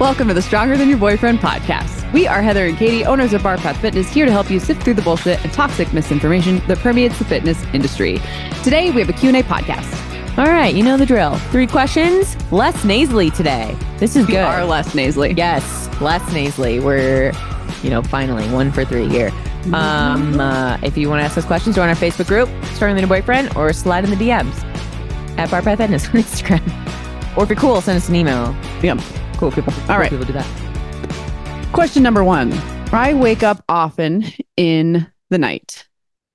Welcome to the Stronger Than Your Boyfriend podcast. We are Heather and Katie, owners of Barpath Fitness, here to help you sift through the bullshit and toxic misinformation that permeates the fitness industry. Today, we have a Q&A podcast. All right, you know the drill. Three questions, less nasally today. This is We good. are less nasally. yes, less nasally. We're, you know, finally one for three here. Um, uh, if you want to ask us questions, join our Facebook group, Stronger Than a Boyfriend, or slide in the DMs at Barpath Fitness on Instagram. Or if you're cool, send us an email. Yeah. Cool people. All cool right. people do that. Question number one. I wake up often in the night.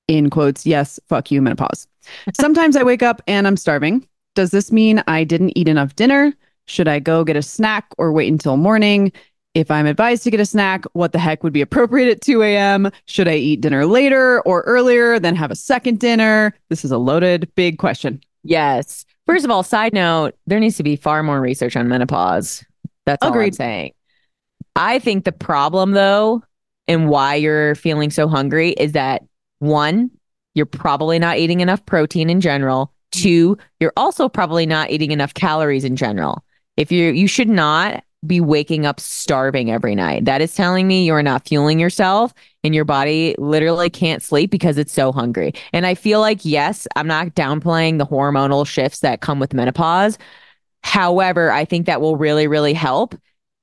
In quotes, yes, fuck you, menopause. Sometimes I wake up and I'm starving. Does this mean I didn't eat enough dinner? Should I go get a snack or wait until morning? If I'm advised to get a snack, what the heck would be appropriate at 2 a.m.? Should I eat dinner later or earlier, then have a second dinner? This is a loaded, big question. Yes. First of all, side note, there needs to be far more research on menopause. That's all I'm saying. I think the problem though, and why you're feeling so hungry is that one, you're probably not eating enough protein in general. Two, you're also probably not eating enough calories in general. If you you should not be waking up starving every night. That is telling me you're not fueling yourself and your body literally can't sleep because it's so hungry. And I feel like, yes, I'm not downplaying the hormonal shifts that come with menopause. However, I think that will really, really help.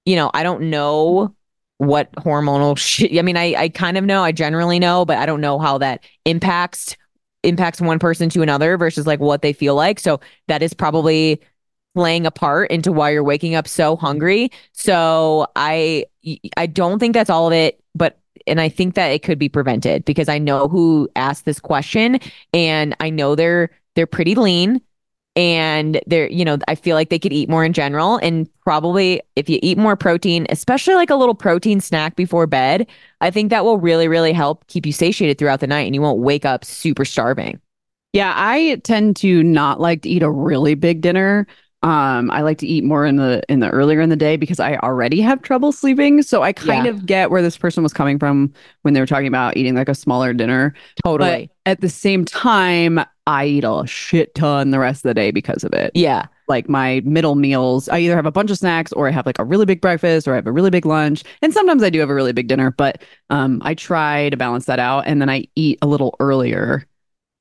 You know, I don't know what hormonal shit. I mean, I, I kind of know, I generally know, but I don't know how that impacts impacts one person to another versus like what they feel like. So that is probably playing a part into why you're waking up so hungry. So I I don't think that's all of it, but and I think that it could be prevented because I know who asked this question and I know they're they're pretty lean and they're you know I feel like they could eat more in general and probably if you eat more protein, especially like a little protein snack before bed, I think that will really really help keep you satiated throughout the night and you won't wake up super starving. Yeah, I tend to not like to eat a really big dinner. Um, I like to eat more in the in the earlier in the day because I already have trouble sleeping. So I kind Yeah. of get where this person was coming from when they were talking about eating like a smaller dinner. Totally. But at the same time, I eat a shit ton the rest of the day because of it. yeah. Like my middle meals, I either have a bunch of snacks or I have like a really big breakfast or I have a really big lunch. And sometimes I do have a really big dinner, but um, I try to balance that out and then I eat a little earlier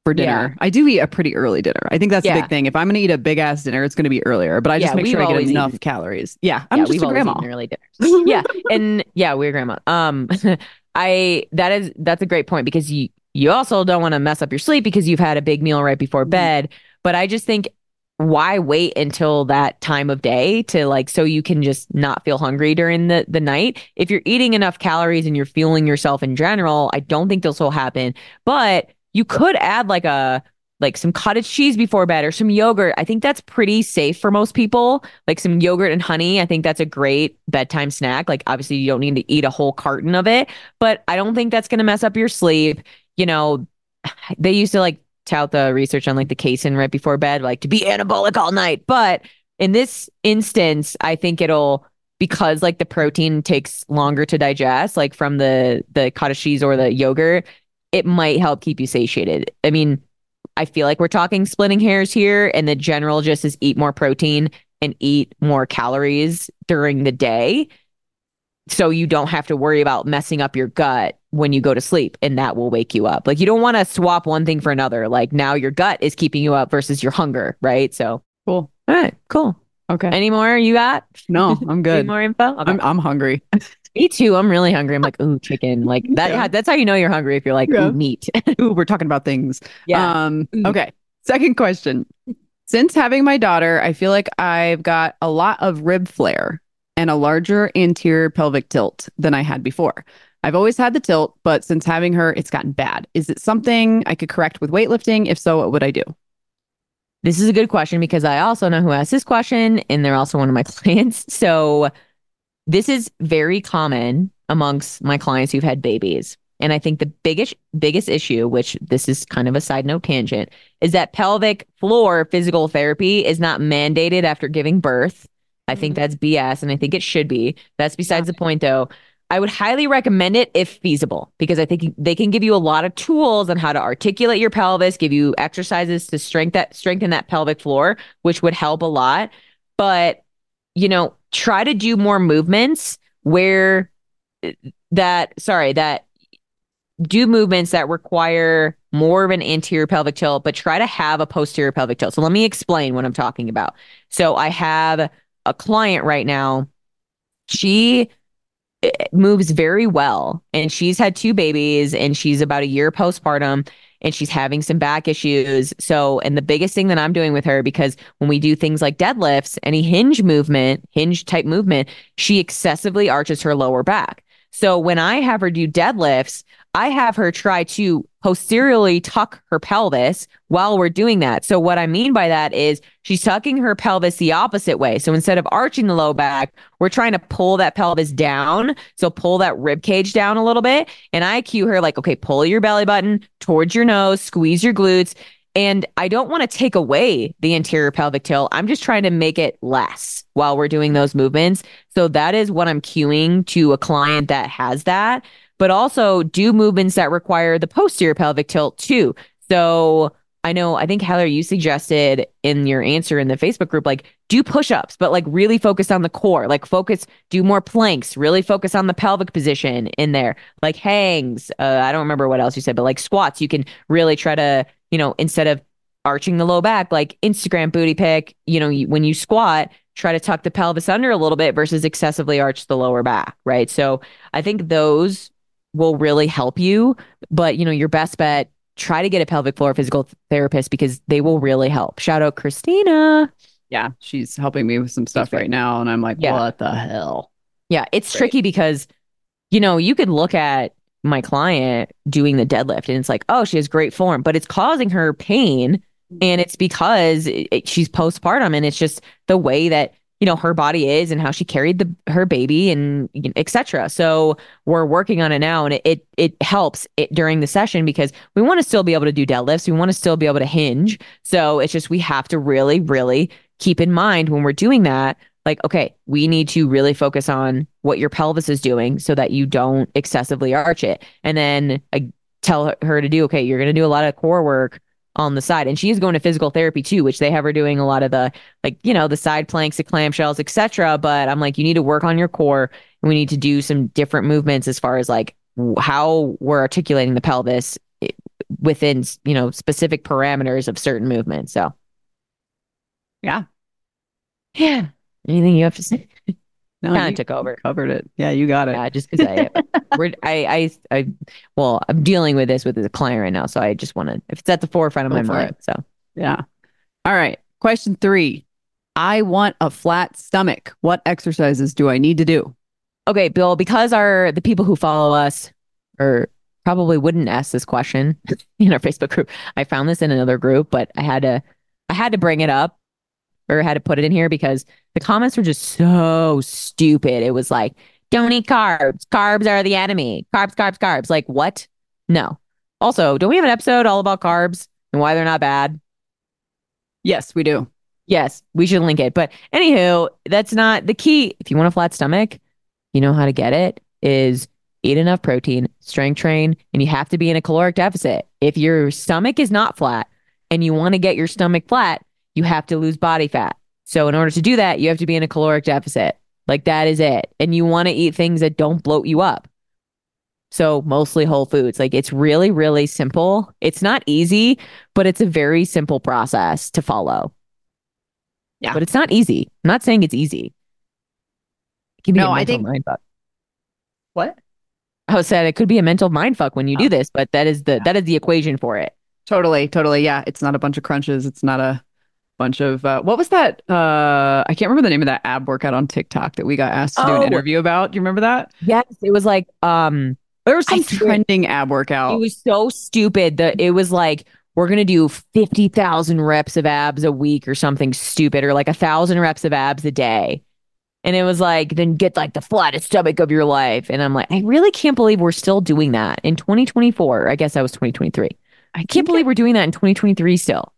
for dinner. I do eat a pretty early dinner. I think that's the big thing. If I'm going to eat a big ass dinner, it's going to be earlier, but I just Yeah, make sure I get enough eaten- calories. Yeah, I'm yeah, just a grandma. early dinners. yeah, and yeah, we're grandma. Um, I that is that's a great point because you you also don't want to mess up your sleep because you've had a big meal right before Mhm. bed. But I just think why wait until that time of day to like so you can just not feel hungry during the the night if you're eating enough calories and you're fueling yourself in general i don't think this will happen but you could add like a like some cottage cheese before bed or some yogurt. I think that's pretty safe for most people. Like some yogurt and honey i think that's a great bedtime snack. Like obviously you don't need to eat a whole carton of it but i don't think that's going to mess up your sleep. You know they used to like tout the research on like the casein right before bed, like to be anabolic all night. But in this instance, I think it'll because like the protein takes longer to digest, like from the the cottage cheese or the yogurt, it might help keep you satiated. I mean, I feel like we're talking splitting hairs here, and the general just is eat more protein and eat more calories during the day. So you don't have to worry about messing up your gut when you go to sleep and that will wake you up. Like you don't want to swap one thing for another. Like now your gut is keeping you up versus your hunger, right? So Cool. all right, cool. Okay. Any more you got? No, I'm Any good. more info? Okay. I'm I'm hungry. Me too. I'm really hungry. I'm like, ooh, chicken. Like that. Yeah. That's how you know you're hungry if you're like, Yeah. ooh, meat. Ooh, we're talking about things. yeah. Um, Mm. okay. Second question. Since having my daughter, I feel like I've got a lot of rib flare and a larger anterior pelvic tilt than I had before. I've always had the tilt, but since having her, it's gotten bad. Is it something I could correct with weightlifting? If so, what would I do? This is a good question because I also know who asked this question, and they're also one of my clients. So this is very common amongst my clients who've had babies. And I think the biggest biggest issue, which this is kind of a side note tangent, is that pelvic floor physical therapy is not mandated after giving birth. I think mm-hmm. that's BS, and I think it should be. That's besides the point, though. I would highly recommend it if feasible because I think they can give you a lot of tools on how to articulate your pelvis, give you exercises to strengthen that strengthen that pelvic floor, which would help a lot. But you know, try to do more movements where that sorry that do movements that require more of an anterior pelvic tilt, but try to have a posterior pelvic tilt. So let me explain what I'm talking about. So I have a client right now. She eh, moves very well and she's had two babies and she's about a year postpartum and she's having some back issues. So, and the biggest thing that I'm doing with her, because when we do things like deadlifts, any hinge movement, hinge type movement, she excessively arches her lower back. So when I have her do deadlifts, I have her try to posteriorly tuck her pelvis while we're doing that. So what I mean by that is she's tucking her pelvis the opposite way. So instead of arching the low back, we're trying to pull that pelvis down. So pull that rib cage down a little bit. And I cue her like, okay, pull your belly button towards your nose, squeeze your glutes. And I don't want to take away the anterior pelvic tilt. I'm just trying to make it less while we're doing those movements. So that is what I'm cueing to a client that has that but also do movements that require the posterior pelvic tilt too. So I know, I think Heather, you suggested in your answer in the Facebook group, like do push ups, but like really focus on the core, like focus, do more planks, really focus on the pelvic position in there, like hangs. Uh, I don't remember what else you said, but like squats, you can really try to, you know, instead of arching the low back, like Instagram booty pick, you know, you, when you squat, try to tuck the pelvis under a little bit versus excessively arch the lower back, right? So I think those will really help you. But, you know, your best bet, try to get a pelvic floor physical therapist because they will really help. Shout out Christina. Yeah, she's helping me with some stuff right now. And I'm like, yeah. what the hell? Yeah, it's Great. tricky because, you know, you could look at my client doing the deadlift and it's like, oh, she has great form, but it's causing her pain. And mm-hmm. it's because it, she's postpartum and it's just the way that you know her body is and how she carried the her baby and etc so we're working on it now and it it, it helps it during the session because we want to still be able to do deadlifts. We want to still be able to hinge. So it's just we have to really really keep in mind when we're doing that like okay we need to really focus on what your pelvis is doing so that you don't excessively arch it. And then I tell her to do okay you're going to do a lot of core work on the side. And she is going to physical therapy too, which they have her doing a lot of the like, you know, the side planks, the clamshells, etc. But I'm like, you need to work on your core and we need to do some different movements as far as like how we're articulating the pelvis within, you know, specific parameters of certain movements. So yeah. Yeah. Anything you have to say? No, kind of took over. Covered it. Yeah, you got it. Yeah, just because I, we're, I, I, I, well, I'm dealing with this with the client right now, so I just want to. If it's at the forefront of Go my mind, it. so yeah. All right. Question three. I want a flat stomach. What exercises do I need to do? Okay, Bill. Because our the people who follow us or probably wouldn't ask this question in our Facebook group. I found this in another group, but I had to, I had to bring it up or had to put it in here because the comments were just so stupid. It was like, don't eat carbs. Carbs are the enemy. Carbs, carbs, carbs. Like, what? No. Also, don't we have an episode all about carbs and why they're not bad? Yes, we do. Yes, we should link it. But anywho, that's not the key. If you want a flat stomach, you know how to get it is eat enough protein, strength train, and you have to be in a caloric deficit. If your stomach is not flat and you want to get your stomach flat, you have to lose body fat. So in order to do that, you have to be in a caloric deficit. Like that is it. And you want to eat things that don't bloat you up. So mostly whole foods. Like it's really, really simple. It's not easy, but it's a very simple process to follow. Yeah. But it's not easy. I'm not saying it's easy. It can be no, I think mind fuck. What? I was said it could be a mental mind fuck when you oh. do this, but that is the yeah. that is the equation for it. Totally, totally. Yeah. It's not a bunch of crunches. It's not a bunch of uh, what was that? Uh, I can't remember the name of that ab workout on TikTok that we got asked to oh. do an oh. interview about. Do you remember that? Yes, it was like um, there was some trending ab workout. It was so stupid that it was like we're gonna do fifty thousand reps of abs a week or something stupid, or like a thousand reps of abs a day. And it was like, then get like the flattest stomach of your life. And I'm like, I really can't believe we're still doing that in 2024. I guess that was 2023. I can't believe we're doing that in 2023 still.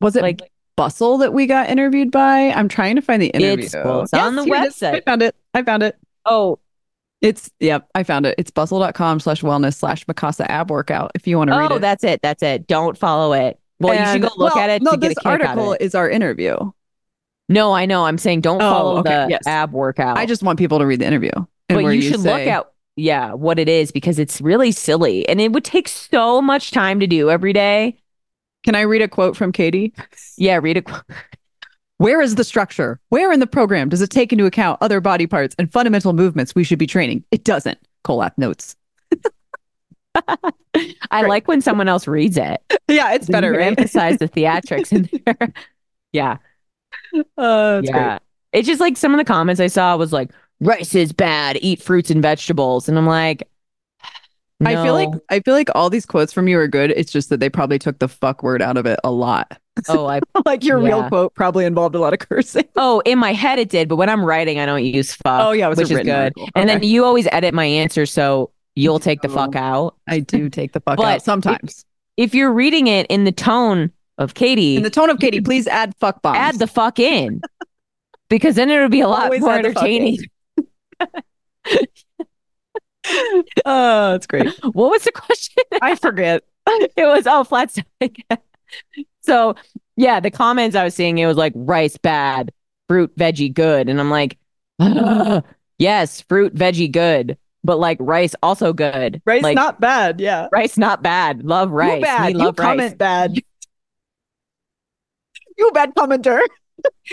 Was it like Bustle that we got interviewed by? I'm trying to find the interview. It's, it's yes, on the website. I found it. I found it. Oh, it's yep. I found it. It's bustle.com slash wellness slash Mikasa ab workout. If you want to oh, read it. Oh, that's it. That's it. Don't follow it. Well, and, you should go look well, at it. No, this article is our interview. No, I know. I'm saying don't Oh, follow okay, the yes. ab workout. I just want people to read the interview. and but where you should look at yeah what it is because it's really silly and it would take so much time to do every day. Can I read a quote from Katie? Yeah, read a qu- Where is the structure? Where in the program does it take into account other body parts and fundamental movements we should be training? It doesn't. Kolap notes. I like when someone else reads it. Yeah, it's better, right? Emphasize the theatrics in there. yeah, Uh, great. yeah. It's just like some of the comments I saw was like, rice is bad, eat fruits and vegetables. And I'm like, I feel like. I feel like all these quotes from you are good. It's just that they probably took the fuck word out of it a lot. oh, I, like your real quote probably involved a lot of cursing. oh, in my head it did, but when I'm writing, I don't use fuck. Oh, yeah, it which is good. article. And Okay. then you always edit my answer, so you'll take the fuck Oh. out. I do take the fuck out sometimes. If you're reading it in the tone of Katie, In the tone of Katie, please add fuck bombs. add the fuck in, because then it'll be a lot Always more add the fuck in. entertaining. Oh, that's great. What was the question? I forget. it was oh flat stomach. so yeah, the comments I was seeing it was like rice bad, fruit veggie good, and I'm like, "Ugh, yes, fruit veggie good, but like rice also good. Rice like, not bad. Yeah. rice not bad. Love rice. You bad. We You love rice. comment bad. you bad commenter.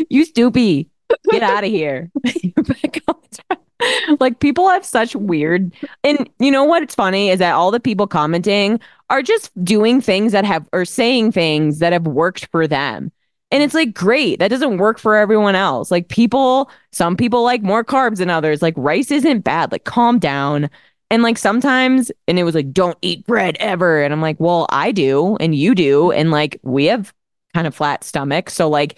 You stoopy. Get out of here. On track. like people have such weird and you know what's funny is that all the people commenting are just doing things that have or saying things that have worked for them. And it's like great. That doesn't work for everyone else. Like people, some people like more carbs than others. Like rice isn't bad. Like calm down. And like sometimes, and it was like, don't eat bread ever. And I'm like, well, I do, and you do. And like we have kind of flat stomachs. So like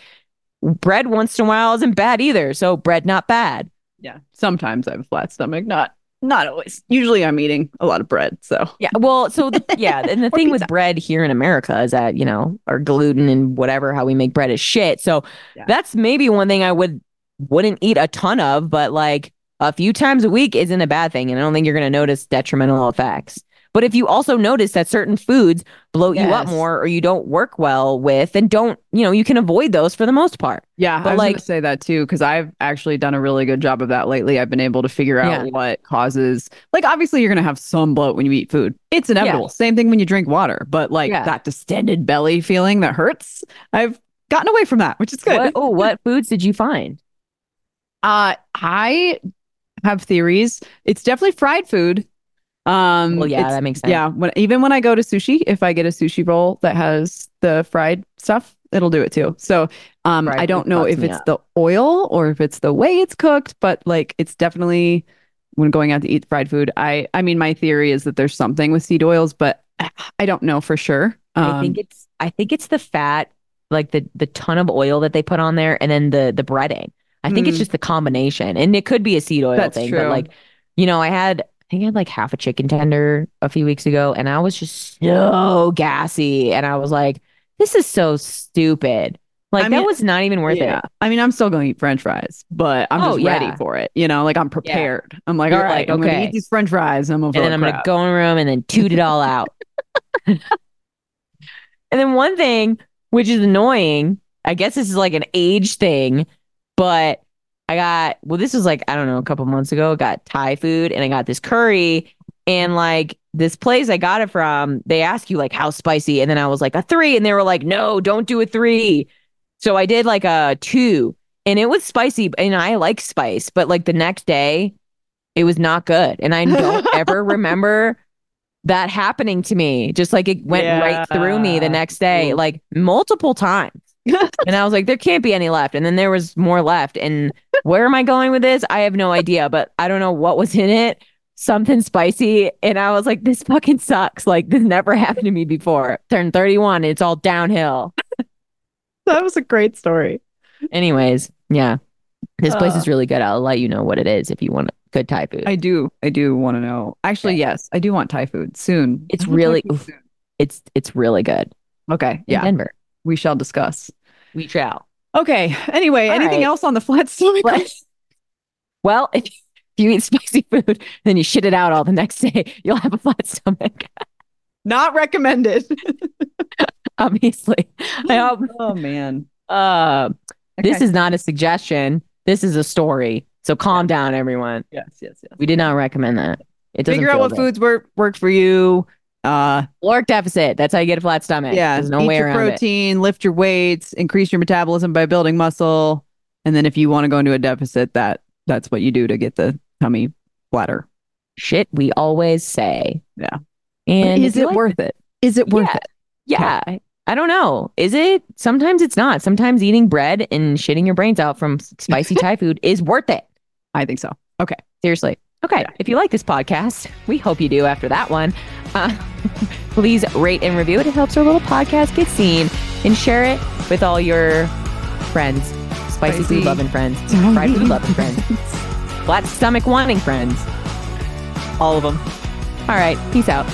bread once in a while isn't bad either. So bread not bad. Yeah. Sometimes I have a flat stomach. Not not always. Usually I'm eating a lot of bread. So Yeah. Well, so the, yeah, and the thing with bread here in America is that, you know, our gluten and whatever how we make bread is shit. So Yeah. that's maybe one thing I would wouldn't eat a ton of, but like a few times a week isn't a bad thing and I don't think you're going to notice detrimental effects. But if you also notice that certain foods bloat you up more or you don't work well with and don't, you know, you can avoid those for the most part. yeah, But, I was like- gonna say that too, because I've actually done a really good job of that lately. I've been able to figure out Yeah. what causes like obviously you're gonna have some bloat when you eat food. It's inevitable. Same thing when you drink water, but like Yeah. that distended belly feeling that hurts. I've gotten away from that, which is good. What, oh, what foods did you find? Uh, I have theories. It's definitely fried food. Um, Well, yeah, that makes sense. yeah. When even when I go to sushi, if I get a sushi roll that has the fried stuff, it'll do it too. So, um, I don't know if it's up. the oil or if it's the way it's cooked, but like it's definitely when going out to eat fried food. I, I mean, my theory is that there's something with seed oils, but I don't know for sure. I think Um, it's I think it's the fat, like the the ton of oil that they put on there, and then the the breading. I think it's Mm. just the combination, and it could be a seed oil That's thing. true. But like, you know, I had I think I had like half a chicken tender a few weeks ago, and I was just so gassy, and I was like, this is so stupid. Like I that was not even worth yeah. it. I mean, I'm still going to eat French fries, but I'm Oh, just ready yeah. for it. You know, like I'm prepared. I'm like, You're all right, like, I'm going to eat these French fries. And I'm gonna and then I'm gonna go in a room and then toot it all out. and then one thing, which is annoying, I guess this is like an age thing, but I got well, this was like I don't know, a couple months ago. I got Thai food and I got this curry, and like this place I got it from, they ask you like how spicy, and then I was like a three, and they were like, no, don't do a three. So I did like a two, and it was spicy, and I like spice, but like the next day, it was not good, and I don't ever remember that happening to me. Just like it went right through me the next day, like multiple times. And I was like, there can't be any left. And then there was more left. And where am I going with this? I have no idea, but I don't know what was in it. Something spicy. And I was like, this fucking sucks. Like, this never happened to me before. Turned 31. It's all downhill. that was a great story. Anyways, yeah. This place Uh. is really good. I'll let you know what it is if you want good Thai food. I do. I do want to know. Actually, Okay. yes, I do want Thai food soon. It's I want Thai really- food soon. it's it's really good. okay. Yeah, Denver. we shall discuss. We shall. Okay. Anyway, All anything right. else on the flat stomach? Well, well, if you eat spicy food, then you shit it out all the next day, you'll have a flat stomach. Not recommended. Obviously. I hope oh man. Uh, This is not a suggestion. This is a story. So calm down, everyone. yes, yes, yes. We did not recommend that. It doesn't Figure out what good. foods work work for you. Uh, caloric deficit. That's how you get a flat stomach. yeah, There's no eat way your around it. protein, lift your weights, increase your metabolism by building muscle, and then if you want to go into a deficit, that that's what you do to get the tummy flatter. Shit, we always say. Yeah. And is it like- worth it? Is it worth Yeah. it? Yeah. I- I don't know. Is it? Sometimes it's not. Sometimes eating bread and shitting your brains out from spicy Thai food is worth it. I think so. Okay. Seriously. Okay. Yeah. If you like this podcast, we hope you do after that one. Uh, please rate and review it. It helps our little podcast get seen and share it with all your friends, spicy, Spicy. food loving friends, fried food loving friends, flat stomach wanting friends. All of them. All right. Peace out.